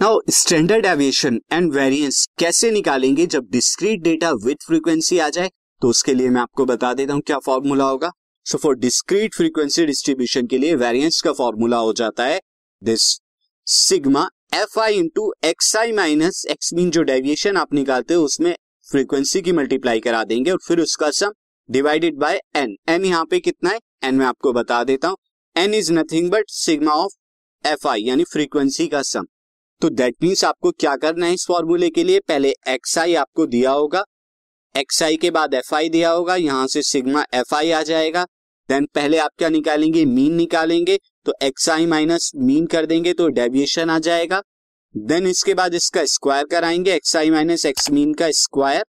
Now standard deviation and variance कैसे निकालेंगे जब डिस्क्रीट डेटा विथ फ्रीक्वेंसी आ जाए? तो उसके लिए मैं आपको बता देता हूँ क्या फॉर्मूला होगा। So for discrete frequency distribution के लिए वेरिएंस का फॉर्मूला हो जाता है this sigma f i into x i minus x mean जो डेविएशन आप निकालते हो, उसमें फ्रीक्वेंसी की मल्टीप्लाई करा देंगे और फिर उसका sum divided by n n यहाँ पे कितना है? एन मैं आपको बता देता हूँ। N is nothing but sigma of f i यानी फ्रीक्वेंसी का सम तो दैट मीन्स आपको क्या करना है इस फॉर्मूले के लिए? पहले एक्स आई आपको दिया होगा। एक्स आई के बाद एफ़ आई दिया होगा। यहाँ से सिग्मा एफ़ आई आ जाएगा। देन पहले आप क्या निकालेंगे? मीन निकालेंगे। तो एक्स आई माइनस मीन कर देंगे तो डेविएशन आ जाएगा। देन इसके बाद इसका स्क्वायर कराएँगे। X i minus x mean का स्क्वायर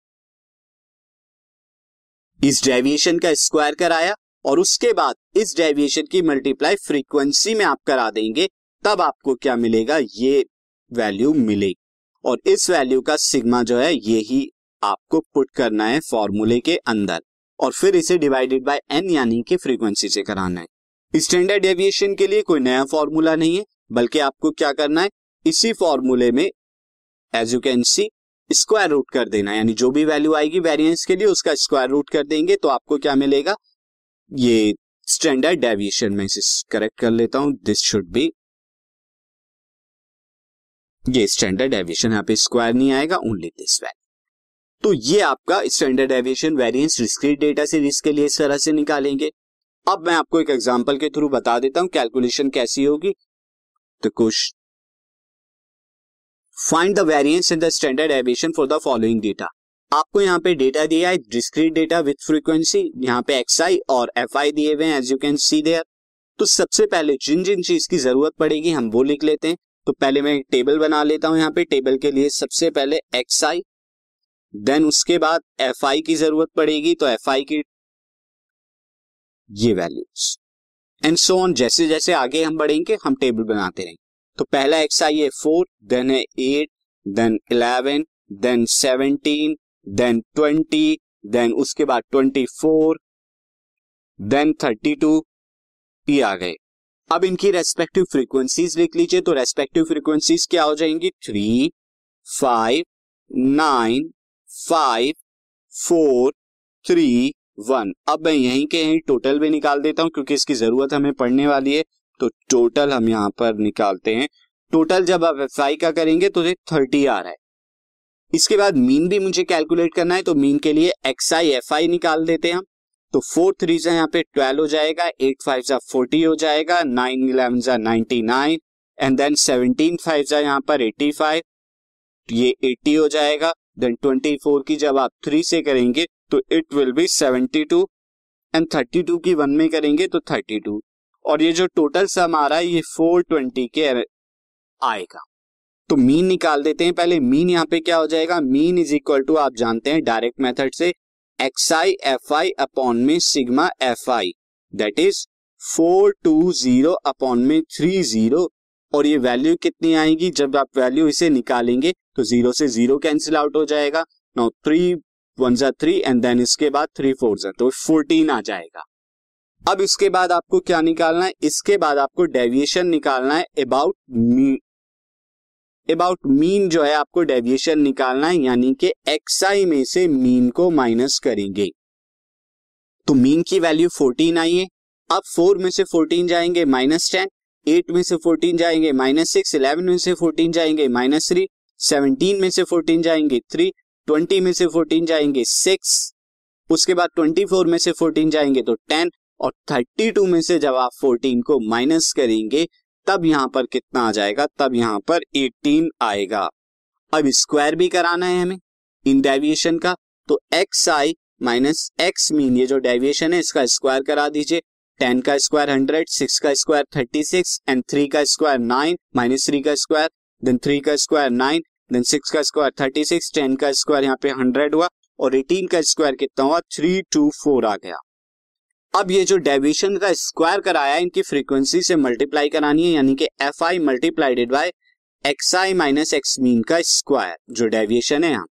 इस डेविएशन का स्क्वायर कराया और उसके बाद इस डेविएशन की मल्टीप्लाई फ्रीक्वेंसी में आप करा देंगे। तब आपको क्या मिलेगा? ये वैल्यू मिलेगी। और इस वैल्यू का सिग्मा जो है ये ही आपको पुट करना है फॉर्मूले के अंदर। और फिर इसे डिवाइडेड बाय एन यानी कि फ्रीक्वेंसी से कराना है। स्टैंडर्ड डेविएशन के लिए कोई नया फॉर्मूला नहीं है, बल्कि आपको क्या करना है, इसी फॉर्मूले में as you can see square root कर देना यानी जो भी वैल्यू आएगी वेरिएंस के लिए, उसका स्क्वायर रूट कर देंगे तो आपको क्या मिलेगा? ये स्टैंडर्ड डेविएशन में इसे करेक्ट कर लेता हूँ। दिस शुड बी ये स्टैंडर्ड एविएशन यहाँ पे स्क्वायर नहीं आएगा ओनली दिस वैल्यू तो ये आपका standard deviation variance discrete data series के लिए इस तरह से निकालेंगे। अब मैं आपको एक एग्जांपल के थ्रू बता देता हूँ कैलकुलेशन कैसी होगी। तो कुछ find the variance in the standard deviation for the following data आपको यहाँ पे डेटा दिया है डिस्क्रीट डेटा विथ फ्रीक्वेंसी यहाँ पे एक्स आई और एफ़ आई दिए हुए हैं as you can see there तो सबसे पहले जिन जिन चीज़ की ज़रूरत पड़ेगी, हम वो लिख लेते हैं। तो पहले मैं टेबल बना लेता हूँ यहाँ पे। टेबल के लिए सबसे पहले एक्स आई देन उसके बाद एफ़ आई की ज़रूरत पड़ेगी तो एफ़ आई की ये वैल्यूज़ एंड सो ऑन जैसे जैसे आगे हम बढ़ेंगे, हम टेबल बनाते रहेंगे। तो पहला एक्स आई है फोर देन है eight then eleven then seventeen then twenty then उसके बाद twenty four then thirty two ये आ गए। अब इनकी रेस्पेक्टिव फ्रीक्वेंसीज लिख लीजिए तो रेस्पेक्टिव फ्रीक्वेंसीज क्या हो जाएँगी? Three five nine five four three one अब मैं यहीं के यहीं टोटल भी निकाल देता हूँ, क्योंकि इसकी ज़रूरत हमें पढ़ने वाली है तो टोटल हम यहाँ पर निकालते हैं। टोटल जब आप एफ़ का करेंगे तो थर्टी आ रहा है। इसके बाद मीन भी मुझे कैलकुलेट करना है तो मीन के लिए एक्स आई एफ़ आई निकाल देते हैं हम। तो फोर थ्री यहाँ पे ट्वेल्व हो जाएगा, एट फाइव जा फोर्टी हो जाएगा, नाइन इलेवन जा ninety nine and then seventeen five जा यहाँ पर एट्टी फाइव। ये एट्टी हो जाएगा देन ट्वेंटी फोर की जब आप थ्री से करेंगे तो it will be seventy two and thirty two की वन में करेंगे तो थर्टी टू। और ये जो टोटल सम आ रहा है, ये फोर ट्वेंटी के आएगा। तो मीन निकाल देते हैं, पहले मीन यहाँ पे क्या हो जाएगा, मीन इज़ इक्वल टू, आप जानते हैं, डायरेक्ट मेथड से x i f i upon में sigma f i that is four two zero upon में थ्री ज़ीरो और ये वैल्यू कितनी आएगी? जब आप वैल्यू इसे निकालेंगे तो ज़ीरो से ज़ीरो कैंसिल आउट हो जाएगा। नो थ्री वन जा थ्री एंड देन इसके बाद थ्री फोर जा तो फोर्टीन आ जाएगा। अब इसके बाद आपको क्या निकालना है? इसके बाद आपको डेविएशन निकालना है अबाउट अबाउट मीन जो है आपको डेविएशन निकालना है, यानी कि एक्सआई में से मीन को माइनस करेंगे। तो मीन की वैल्यू 14 आई है। अब 4 में से 14 जाएँगे माइनस टेन एट में से 14 जाएँगे माइनस सिक्स इलेवन में से 14 जाएँगे माइनस थ्री सेवनटीन में से 14 जाएँगे थ्री ट्वेंटी में से 14 जाएँगे सिक्स उसके बाद 24 में से 14 जाएँगे तो 10 और 32 में से जब आप 14 को माइनस करेंगे तब यहाँ पर कितना आ जाएगा? तब यहाँ पर 18 आएगा। अब स्क्वायर भी कराना है हमें इन डेविएशन का। तो x i minus x mean ये जो डेविएशन है, इसका स्क्वायर करा दीजिए। टेन का स्क्वायर हंड्रेड सिक्स का square thirty six and three का स्क्वायर नाइन माइनस थ्री का स्क्वायर देन थ्री का स्क्वायर नाइन देन सिक्स का स्क्वायर थर्टी सिक्स टेन का स्क्वायर यहाँ पे हंड्रेड हुआ और एटीन का स्क्वायर कितना हुआ? थ्री टू फोर आ गया। अब ये जो डेविएशन का स्क्वायर कराया इनकी फ्रीक्वेंसी से मल्टीप्लाई करानी है, यानी कि f i multiplied by x i minus x mean का स्क्वायर जो डेविएशन है यहाँ।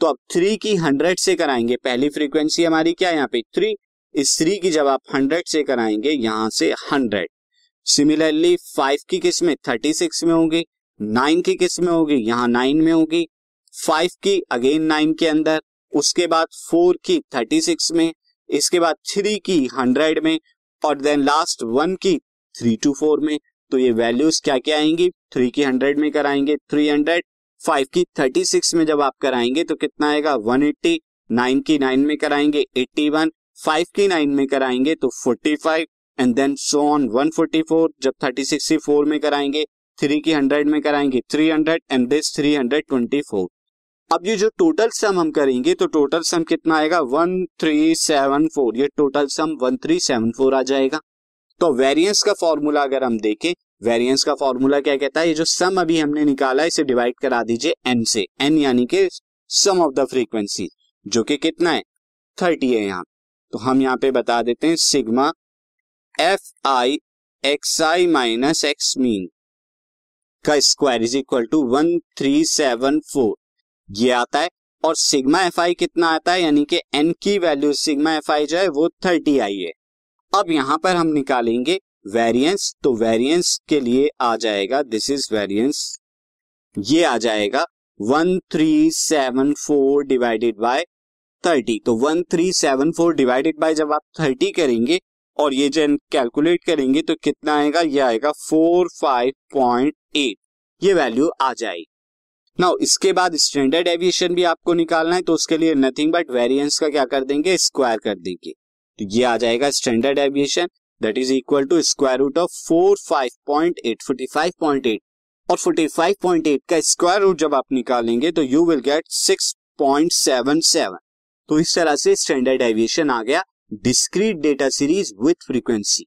तो अब थ्री की हंड्रेड से कराएँगे, पहली फ्रीक्वेंसी हमारी क्या है यहाँ पे? थ्री इस थ्री की जब आप हंड्रेड से कराएँगे, यहाँ से हंड्रेड सिमिलरली फाइव की किसमें? थर्टी सिक्स में होगी। नाइन की किसमें होगी? यहाँ नाइन में होगी। फाइव की अगेन नाइन के अंदर। उसके बाद फोर की थर्टी सिक्स में। इसके बाद थ्री की हंड्रेड में और देन लास्ट वन की थ्री टू फोर में तो ये वैल्यूज़ क्या क्या आएँगी? थ्री की हंड्रेड में कराएँगे थ्री हंड्रेड फाइव की थर्टी सिक्स में जब आप कराएँगे तो कितना आएगा? वन एट्टी नाइन की नाइन में कराएँगे एट्टी वन फाइव की नाइन में कराएँगे तो forty five and then so on one forty four जब थर्टी सिक्स की फोर में कराएँगे थ्री की हंड्रेड में कराएँगे three hundred and this three hundred twenty four अब ये जो टोटल सम हम करेंगे तो टोटल सम कितना आएगा? वन थ्री सेवन फोर ये total sum one three seven four आ जाएगा। तो वेरिएंस का फॉर्मूला अगर हम देखें वेरिएंस का फॉर्मूला क्या कहता है? ये जो सम अभी हमने निकाला है इसे डिवाइड करा दीजिए एन से। एन यानी कि सम ऑफ़ द फ्रीक्वेंसी जो कि कितना है? थर्टी है यहाँ। तो हम यहाँ पे बता देते हैं sigma f i x i minus x mean का square is equal to one three seven four ये आता है और सिग्मा एफ़ आई कितना आता है? यानी कि एन की वैल्यू सिग्मा एफ़ आई जो है वो थर्टी आई है। अब यहाँ पर हम निकालेंगे वेरिएंस तो वेरिएंस के लिए आ जाएगा दिस इज़ वेरिएंस ये आ जाएगा one three seven four divided by thirty तो one three seven four divided by जब आप थर्टी करेंगे और ये जो कैलकुलेट करेंगे तो कितना आएगा? ये आएगा फोर फाइव पॉइंट एट ये वैल्यू आ जाएगी। नाउ इसके बाद स्टैंडर्ड एविएशन भी आपको निकालना है तो उसके लिए नथिंग बट वेरिएंस का क्या कर देंगे? स्क्वायर कर देंगे। तो ये आ जाएगा standard deviation that is equal to square root of four five point eight forty five point eight और फोर्टी फाइव पॉइंट एट का स्क्वायर रूट जब आप निकालेंगे तो you will get six point seven seven तो इस तरह से स्टैंडर्ड एविएशन आ गया discrete data series with frequency